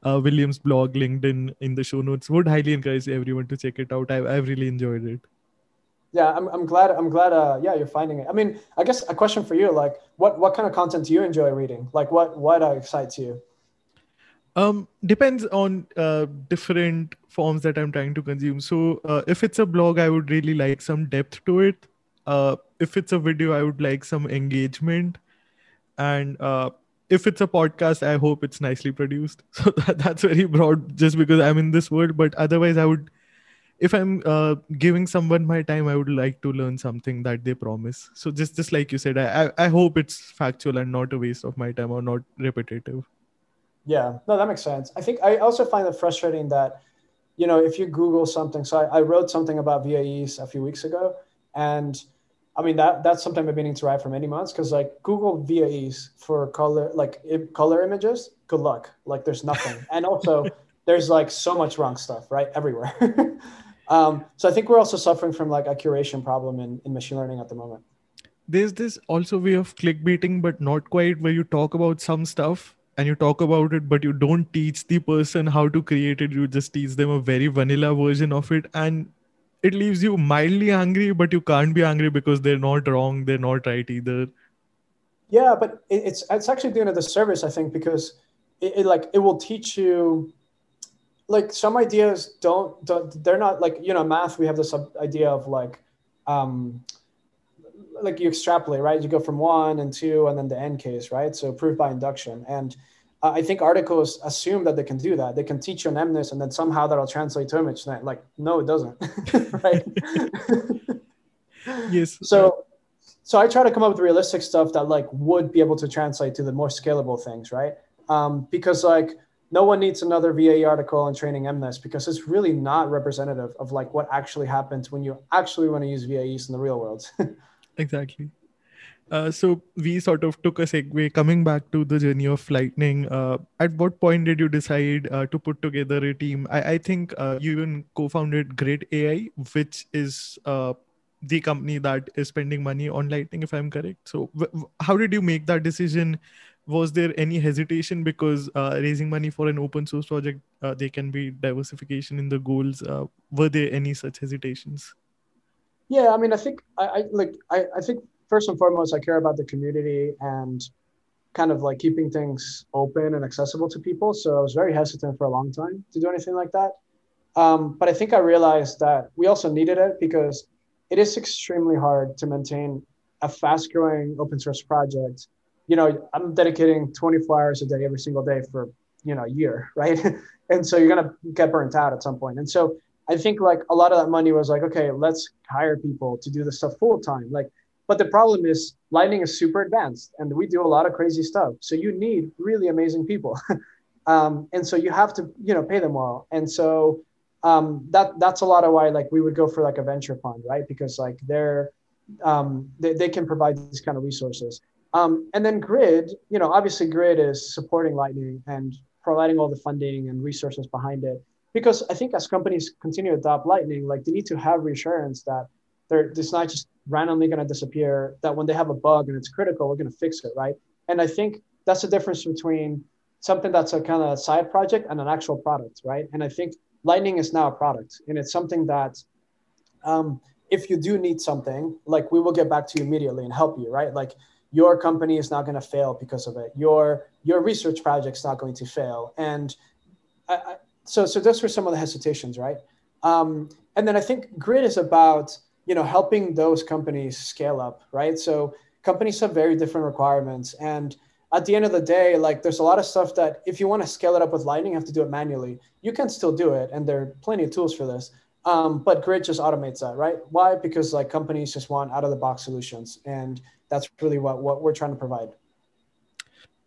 uh, william's blog linked in in the show notes. Would highly encourage everyone to check it out. I, i've really enjoyed it yeah i'm, I'm glad i'm glad uh yeah you're finding it. I mean i guess a question for you like what what kind of content do you enjoy reading? Like what what uh, excites you? Um depends on uh, different forms that i'm trying to consume. So uh, if it's a blog i would really like some depth to it. Uh if it's a video i would like some engagement. And uh if it's a podcast i hope it's nicely produced. So that, that's very broad just because i'm in this world. But otherwise i would if i'm uh, giving someone my time i would like to learn something that they promise. So just just like you said i i hope it's factual and not a waste of my time or not repetitive. Yeah no that makes sense. I think i also find it frustrating that you know if you google something so i, I wrote something about vaes a few weeks ago and i mean that that's something i've been meaning to write for many months because like google vaes for color like color images good luck. Like there's nothing. And also there's like so much wrong stuff right everywhere Um, so I think we're also suffering from like a curation problem in, in machine learning at the moment. There's this also way of clickbaiting, but not quite where you talk about some stuff and you talk about it, but you don't teach the person how to create it. You just teach them a very vanilla version of it. And it leaves you mildly angry, but you can't be angry because they're not wrong. They're not right either. Yeah, but it's it's actually doing a disservice, I think, because it, it like it will teach you like some ideas don't, don't they're not like you know math we have this idea of like um like you extrapolate right? You go from one and two and then the end case right? So proof by induction. And uh, i think articles assume that they can do that. They can teach you an MNIST and then somehow that'll translate to image. Like no it doesn't right? Yes. So so i try to come up with realistic stuff that like would be able to translate to the more scalable things right? Um, because like no one needs another VAE article on training MNIST because it's really not representative of like what actually happens when you actually want to use VAEs in the real world. exactly. Uh, so we sort of took a segue coming back to the journey of lightning uh, at what point did you decide uh, to put together a team i, I think uh, you even co-founded Grid AI which is uh, the company that is spending money on lightning if i'm correct so w- how did you make that decision was there any hesitation because uh, raising money for an open source project uh, there can be diversification in the goals uh, were there any such hesitations Yeah, I mean, I think I, I like I, I think first and foremost, I care about the community and kind of like keeping things open and accessible to people. So I was very hesitant for a long time to do anything like that. Um, but I think I realized that we also needed it because it is extremely hard to maintain a fast growing open source project. You know, I'm dedicating 24 hours a day every single day for, you know, a year, right? and so you're going to get burnt out at some point. And so I think like a lot of that money was like, okay, let's hire people to do this stuff full time. Like, but the problem is Lightning is super advanced and we do a lot of crazy stuff. So you need really amazing people. um, and so you have to, you know, pay them well. And so um, that that's a lot of why like we would go for like a venture fund, right? Because like they're um, they, they can provide these kind of resources. Um, and then Grid, you know, obviously Grid is supporting Lightning and providing all the funding and resources behind it because I think as companies continue to adopt Lightning, like they need to have reassurance that they're it's not just randomly going to disappear. That when they have a bug and it's critical, we're going to fix it, right? And I think that's the difference between something that's a kind of side project and an actual product, right? And I think Lightning is now a product, and it's something that um, if you do need something, like we will get back to you immediately and help you, right? Like your company is not going to fail because of it. Your your research project's not going to fail, and I, I, so so those were some of the hesitations, right? Um, and then I think grid is about you know helping those companies scale up, right? So companies have very different requirements, and at the end of the day, like there's a lot of stuff that if you want to scale it up with Lightning, you have to do it manually. You can still do it, and there are plenty of tools for this. Um, but Grid just automates that, right? Why? Because like companies just want out of the box solutions, and that's really what what we're trying to provide.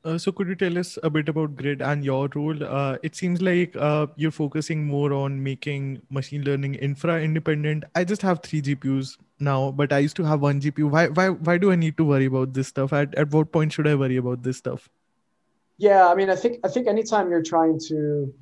Uh, so could you tell us a bit about grid and your role? Uh, it seems like uh, you're focusing more on making machine learning infra independent. I just have three gpus now but i used to have one gpu why why why do i need to worry about this stuff? At, at what point should i worry about this stuff? Yeah i mean i think i think anytime you're trying to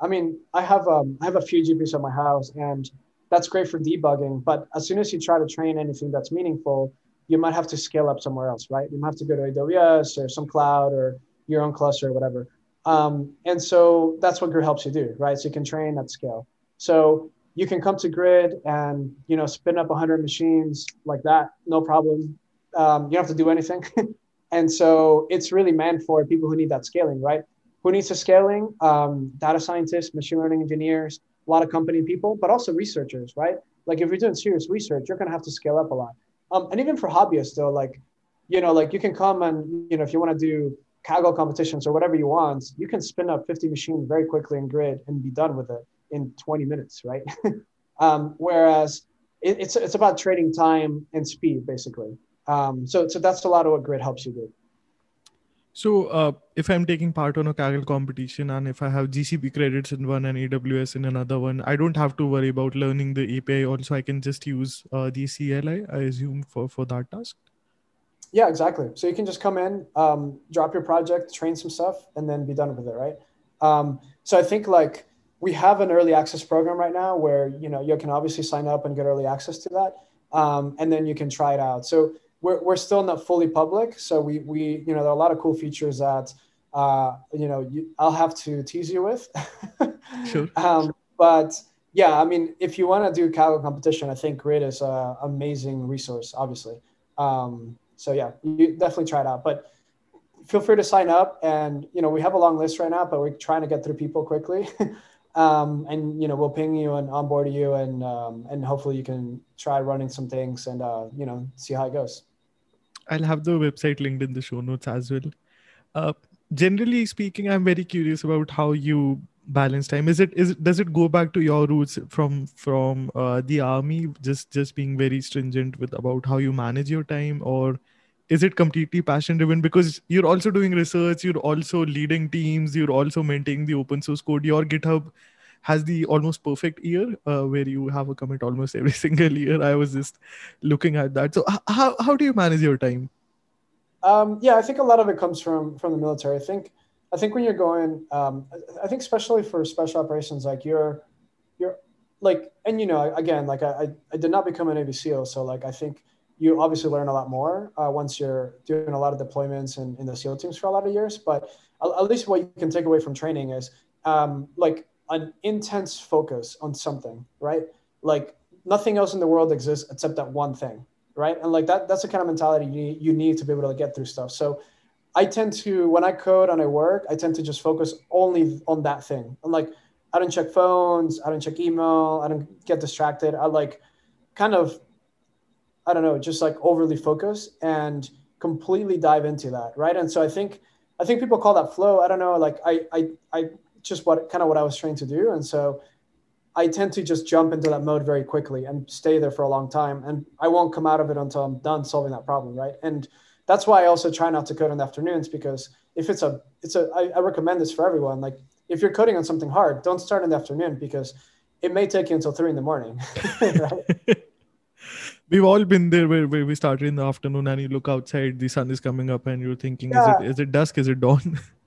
i mean i have um i have a few gpus at my house and that's great for debugging but as soon as you try to train anything that's meaningful you might have to scale up somewhere else, right? You might have to go to AWS or some cloud or your own cluster or whatever. Um, and so that's what Grid helps you do, right? So you can train at scale. So you can come to Grid and you know spin up 100 machines like that, no problem. Um, you don't have to do anything. and so it's really meant for people who need that scaling, right? Who needs the scaling? Um, data scientists, machine learning engineers, a lot of company people, but also researchers, right? Like if you're doing serious research, you're going to have to scale up a lot. Um, and even for hobbyists though, like, you know, like you can come and, you know, if you want to do Kaggle competitions or whatever you want, you can spin up 50 machines very quickly in grid and be done with it in 20 minutes, right? um, whereas it, it's, it's about trading time and speed basically. Um, so, so that's a lot of what grid helps you do. So, uh, if I'm taking part on a Kaggle competition and if I have GCP credits in one and AWS in another one, I don't have to worry about learning the API. Also, I can just use uh, the CLI, I assume, for, for that task. Yeah, exactly. So you can just come in, um, drop your project, train some stuff, and then be done with it, right? Um, so I think like we have an early access program right now where you know you can obviously sign up and get early access to that, um, and then you can try it out. So we're, we're still not fully public. So we, we, you know, there are a lot of cool features that, uh, you know, you, I'll have to tease you with. sure. Um, but yeah, I mean, if you want to do Kaggle competition, I think Grid is an amazing resource, obviously. Um, so yeah, you definitely try it out. But feel free to sign up. And you know, we have a long list right now, but we're trying to get through people quickly. um, and you know, we'll ping you and onboard you, and um, and hopefully you can try running some things and uh, you know, see how it goes. I'll have the website linked in the show notes as well. Uh, generally speaking, I'm very curious about how you balance time. Is it is it, does it go back to your roots from from uh, the army, just just being very stringent with about how you manage your time, or is it completely passion driven? Because you're also doing research, you're also leading teams, you're also maintaining the open source code. Your GitHub has the almost perfect year uh, where you have a commit almost every single year. I was just looking at that. So how how do you manage your time? Um, yeah, I think a lot of it comes from from the military. I think I think when you're going, um, I think especially for special operations, like you're you're like, and you know, again, like I I did not become a Navy SEAL, so like I think you obviously learn a lot more uh, once you're doing a lot of deployments in, in the SEAL teams for a lot of years. But at, least what you can take away from training is um, like an intense focus on something, right? Like nothing else in the world exists except that one thing, right? And like that, that's the kind of mentality you need, you need to be able to get through stuff. So I tend to, when I code and I work, I tend to just focus only on that thing. I'm like, I don't check phones, I don't check email, I don't get distracted. I like kind of, I don't know, just like overly focus and completely dive into that, right? And so I think, I think people call that flow. I don't know, like I, I, I just what kind of what I was trained to do, and so I tend to just jump into that mode very quickly and stay there for a long time. And I won't come out of it until I'm done solving that problem. Right. And that's why I also try not to code in the afternoons because if it's a, it's a, I, I recommend this for everyone. Like if you're coding on something hard, don't start in the afternoon because it may take you until three in the morning. We've all been there where, where we started in the afternoon and you look outside, the sun is coming up and you're thinking, yeah. is it is it dusk? Is it dawn?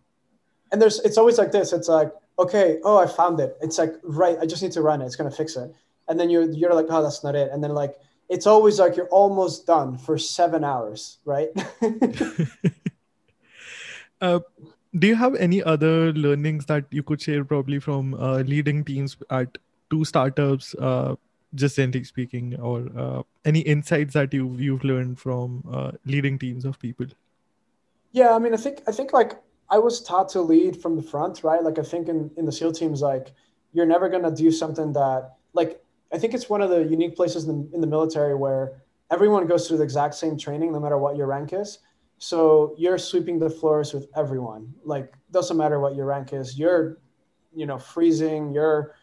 and there's it's always like this. It's like okay, oh, I found it. It's like, right, I just need to run it. It's going to fix it. And then you're, you're like, oh, that's not it. And then like, it's always like you're almost done for seven hours, right? uh, do you have any other learnings that you could share probably from uh, leading teams at two startups, uh, just generally speaking, or uh, any insights that you you've learned from uh, leading teams of people? Yeah, I mean, I think I think like I was taught to lead from the front, right? Like I think in, in the SEAL teams, like you're never gonna do something that like I think it's one of the unique places in the, in the military where everyone goes through the exact same training, no matter what your rank is. So you're sweeping the floors with everyone. Like doesn't matter what your rank is. You're, you know, freezing. You're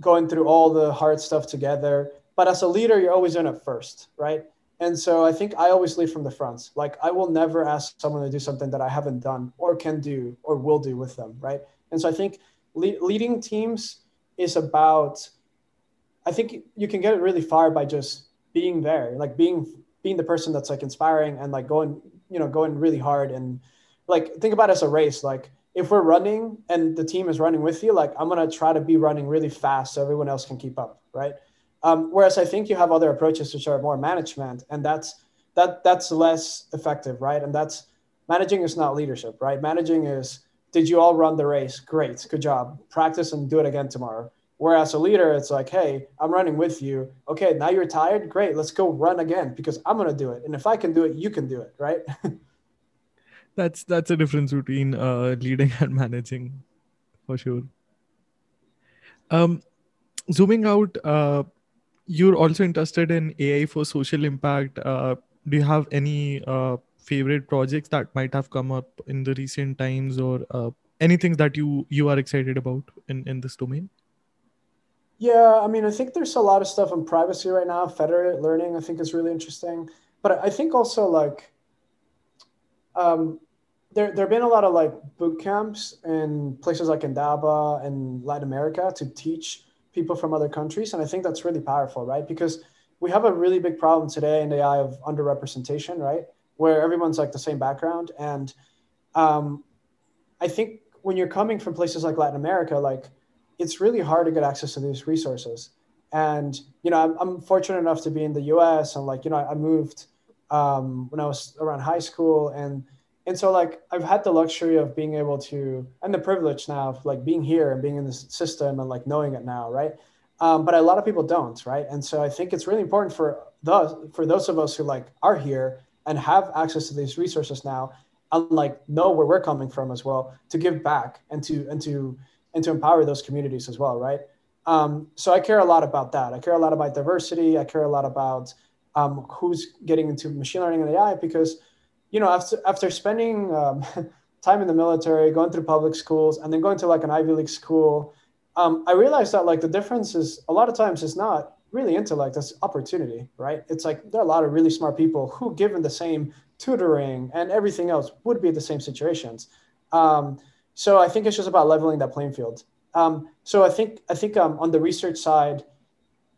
going through all the hard stuff together. But as a leader, you're always in it first, right? And so I think I always lead from the front. Like I will never ask someone to do something that I haven't done or can do or will do with them, right? And so I think le- leading teams is about. I think you can get it really far by just being there, like being being the person that's like inspiring and like going, you know, going really hard and like think about it as a race. Like if we're running and the team is running with you, like I'm gonna try to be running really fast so everyone else can keep up, right? Um, whereas I think you have other approaches which are more management, and that's that that's less effective, right? And that's managing is not leadership, right? Managing is did you all run the race? Great, good job. Practice and do it again tomorrow. Whereas a leader, it's like, hey, I'm running with you. Okay, now you're tired. Great, let's go run again because I'm gonna do it. And if I can do it, you can do it, right? that's that's a difference between uh, leading and managing, for sure. Um, zooming out, uh, you're also interested in AI for social impact. Uh, do you have any uh, favorite projects that might have come up in the recent times, or uh, anything that you you are excited about in in this domain? Yeah, I mean, I think there's a lot of stuff on privacy right now. Federated learning, I think, is really interesting. But I think also like um, there there have been a lot of like boot camps in places like Indaba and Latin America to teach people from other countries. And I think that's really powerful, right? Because we have a really big problem today in AI of underrepresentation, right? Where everyone's like the same background. And um, I think when you're coming from places like Latin America, like it's really hard to get access to these resources. And, you know, I'm, I'm fortunate enough to be in the US and like, you know, I moved um, when I was around high school and and so like I've had the luxury of being able to and the privilege now of like being here and being in this system and like knowing it now, right? Um, but a lot of people don't, right? And so I think it's really important for those for those of us who like are here and have access to these resources now, and like know where we're coming from as well, to give back and to and to and to empower those communities as well, right? Um, so I care a lot about that. I care a lot about diversity. I care a lot about um, who's getting into machine learning and AI because you know, after after spending um, time in the military, going through public schools, and then going to like an Ivy League school, um, I realized that like the difference is a lot of times it's not really intellect, it's opportunity, right? It's like there are a lot of really smart people who, given the same tutoring and everything else, would be the same situations. Um, so I think it's just about leveling that playing field. Um, so I think I think um, on the research side,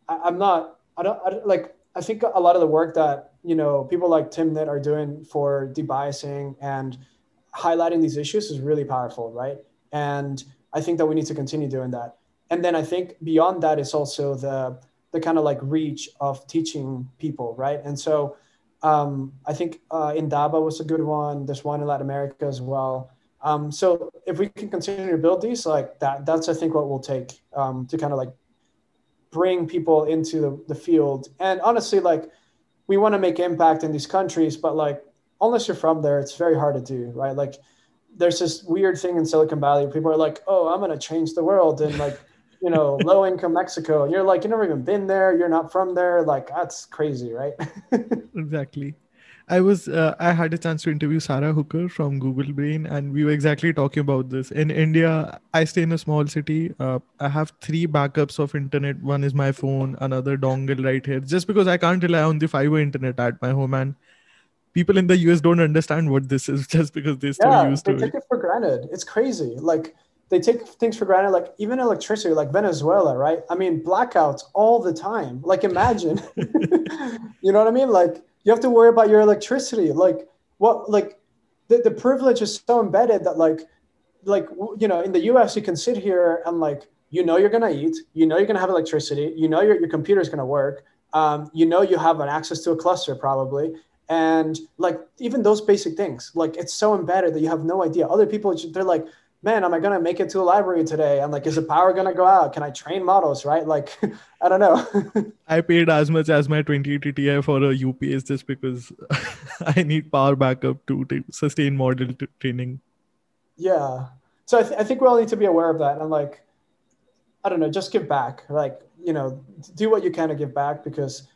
I, am not. I don't I, like. I think a lot of the work that you know people like Tim Timnit are doing for debiasing and highlighting these issues is really powerful, right? And I think that we need to continue doing that. And then I think beyond that is also the the kind of like reach of teaching people, right? And so um, I think uh, Indaba was a good one. There's one in Latin America as well. Um, so if we can continue to build these, like that, that's I think what we'll take um, to kind of like bring people into the, the field. And honestly, like we want to make impact in these countries, but like unless you're from there, it's very hard to do, right? Like there's this weird thing in Silicon Valley. People are like, "Oh, I'm going to change the world," and like, you know, low income Mexico. And you're like, you've never even been there. You're not from there. Like that's crazy, right? exactly. I was uh, I had a chance to interview Sara Hooker from Google Brain, and we were exactly talking about this. In India, I stay in a small city. Uh, I have three backups of internet. One is my phone, another dongle right here, just because I can't rely on the fiber internet at my home. And people in the US don't understand what this is, just because they still yeah, used to they take it for granted. It's crazy. Like they take things for granted, like even electricity, like Venezuela, right? I mean, blackouts all the time. Like imagine, you know what I mean? Like you have to worry about your electricity like what like the, the privilege is so embedded that like like you know in the us you can sit here and like you know you're going to eat you know you're going to have electricity you know your, your computer is going to work um, you know you have an access to a cluster probably and like even those basic things like it's so embedded that you have no idea other people they're like man, am I going to make it to a library today? I'm like, is the power going to go out? Can I train models? Right. Like, I don't know. I paid as much as my 2080 Ti for a UPS just because I need power backup to, to sustain model training. Yeah. So I, th- I think we all need to be aware of that. And like, I don't know, just give back. Like, you know, do what you can to give back because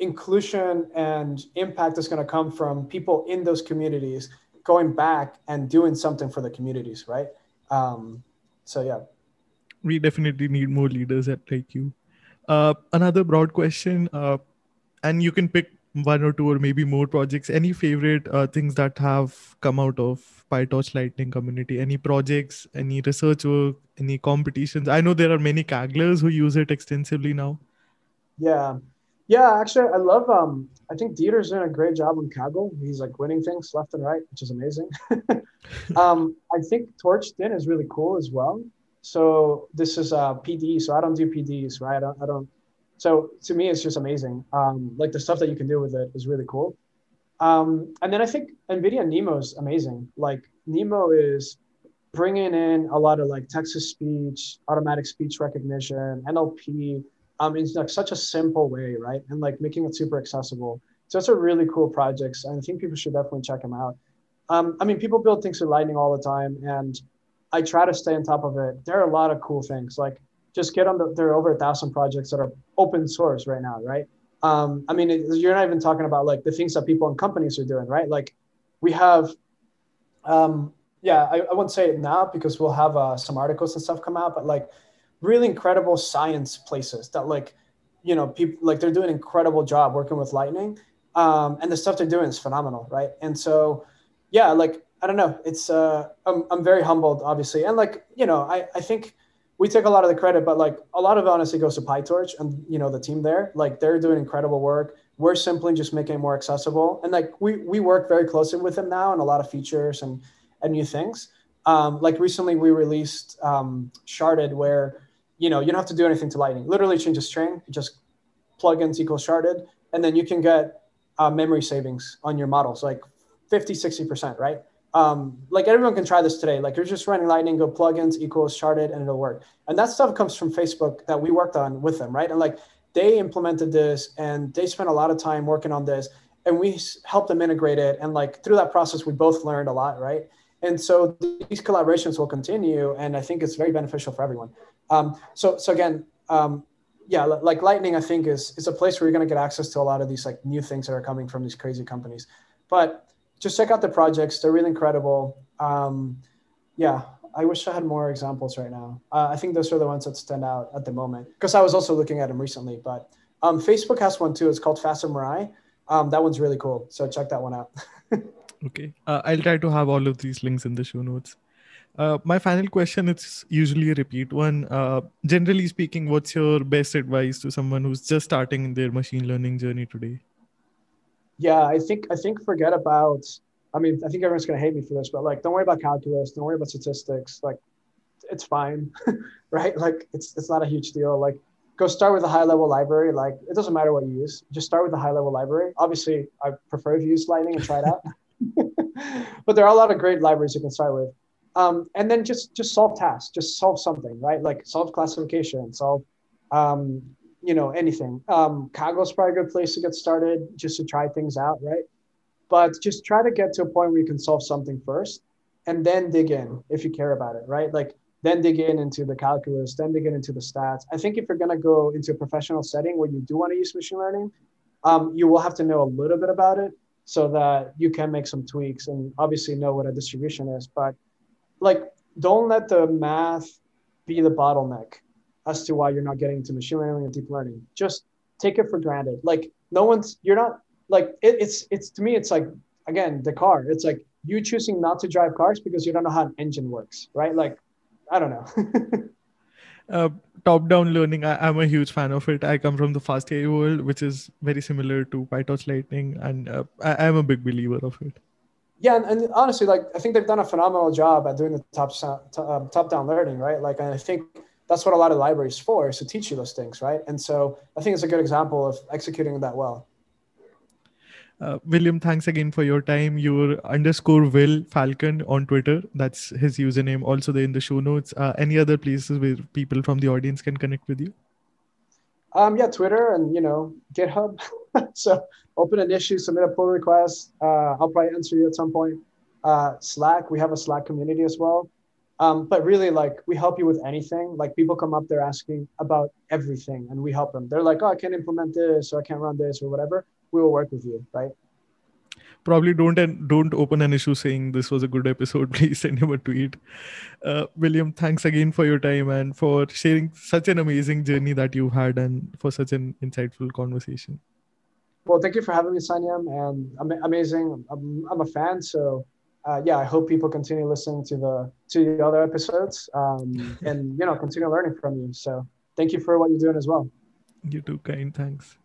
inclusion and impact is going to come from people in those communities going back and doing something for the communities, right? Um, so yeah, we definitely need more leaders like you. Uh, another broad question, uh, and you can pick one or two or maybe more projects. Any favorite uh, things that have come out of PyTorch Lightning community? Any projects? Any research work? Any competitions? I know there are many Kagglers who use it extensively now. Yeah, yeah, actually, I love. Um, I think Dieter's doing a great job on Kaggle. He's like winning things left and right, which is amazing. um, I think TorchDyn is really cool as well. So this is a uh, PD. So I don't do PDs, right? I don't. I don't so to me, it's just amazing. Um, like the stuff that you can do with it is really cool. Um, and then I think NVIDIA NeMo is amazing. Like NeMo is bringing in a lot of like text to speech, automatic speech recognition, NLP um, in like such a simple way, right? And like making it super accessible. So it's a really cool project. And I think people should definitely check them out. Um, I mean, people build things with Lightning all the time, and I try to stay on top of it. There are a lot of cool things. Like just get on the. There are over a thousand projects that are open source right now, right? Um, I mean, it, you're not even talking about like the things that people and companies are doing, right? Like we have, um, yeah, I, I won't say it now because we'll have uh, some articles and stuff come out, but like really incredible science places that like you know people like they're doing an incredible job working with lightning um, and the stuff they're doing is phenomenal right? And so yeah like i don't know. It's uh i'm, I'm very humbled obviously. And like you know I, I think we take a lot of the credit but like a lot of honestly goes to pytorch and you know the team there. Like they're doing incredible work. We're simply just making it more accessible. And like we we work very closely with them now and a lot of features and and new things. Um, like recently we released um, sharded where you know, you don't have to do anything to Lightning. Literally change a string, just plugins equals sharded, and then you can get uh, memory savings on your models, like 50, 60%, right? Um, like everyone can try this today. Like you're just running Lightning, go plugins equals sharded, and it'll work. And that stuff comes from Facebook that we worked on with them, right? And like they implemented this and they spent a lot of time working on this and we helped them integrate it. And like through that process, we both learned a lot, right? And so these collaborations will continue. And I think it's very beneficial for everyone. Um, so, so again, um, yeah, like Lightning, I think is is a place where you're going to get access to a lot of these like new things that are coming from these crazy companies. But just check out the projects; they're really incredible. Um, yeah, I wish I had more examples right now. Uh, I think those are the ones that stand out at the moment because I was also looking at them recently. But um, Facebook has one too. It's called FastMRI. Um, that one's really cool. So check that one out. okay, uh, I'll try to have all of these links in the show notes. Uh, my final question is usually a repeat one. Uh, generally speaking, what's your best advice to someone who's just starting their machine learning journey today? Yeah, I think I think forget about. I mean, I think everyone's gonna hate me for this, but like, don't worry about calculus. Don't worry about statistics. Like, it's fine, right? Like, it's it's not a huge deal. Like, go start with a high level library. Like, it doesn't matter what you use. Just start with a high level library. Obviously, I prefer to use Lightning and try it out. but there are a lot of great libraries you can start with um, and then just just solve tasks just solve something right like solve classification solve um, you know, anything. Um, Kaggle is probably a good place to get started just to try things out, right? But just try to get to a point where you can solve something first and then dig in if you care about it, right? Like then dig in into the calculus, then dig in into the stats. I think if you're to go into a professional setting where you do want to use machine learning, um, you will have to know a little bit about it so that you can make some tweaks and obviously know what a distribution is. But like, don't let the math be the bottleneck as to why you're not getting into machine learning and deep learning. Just take it for granted. Like no one's you're not like it, it's it's to me it's like again the car. It's like you choosing not to drive cars because you don't know how an engine works, right? Like I don't know. uh, top-down learning, I, am a huge fan of it. I come from the fast AI world, which is very similar to PyTorch Lightning, and uh, I, am a big believer of it. Yeah, and, and, honestly, like I think they've done a phenomenal job at doing the top um, top-down learning, right? Like, I think that's what a lot of libraries for is to teach you those things, right? And so I think it's a good example of executing that well. Uh, William, thanks again for your time. Your underscore Will Falcon on Twitter. That's his username. Also, there in the show notes. Uh, any other places where people from the audience can connect with you? Um, yeah, Twitter and you know GitHub. so open an issue, submit a pull request. Uh, I'll probably answer you at some point. Uh, Slack, we have a Slack community as well. Um, but really, like we help you with anything. Like people come up, they're asking about everything, and we help them. They're like, "Oh, I can't implement this, or I can't run this, or whatever." We will work with you, right? Probably don't don't open an issue saying this was a good episode. Please send him a tweet. Uh, William, thanks again for your time and for sharing such an amazing journey that you had, and for such an insightful conversation. Well, thank you for having me, Sanyam, and amazing. I'm, I'm a fan, so uh, yeah, I hope people continue listening to the to the other episodes um, and you know continue learning from you. So thank you for what you're doing as well. You too, kind. Thanks.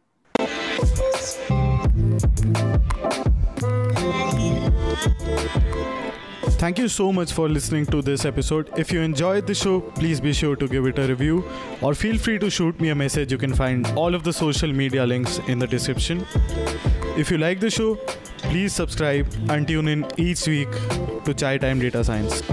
Thank you so much for listening to this episode. If you enjoyed the show, please be sure to give it a review or feel free to shoot me a message. You can find all of the social media links in the description. If you like the show, please subscribe and tune in each week to Chai Time Data Science.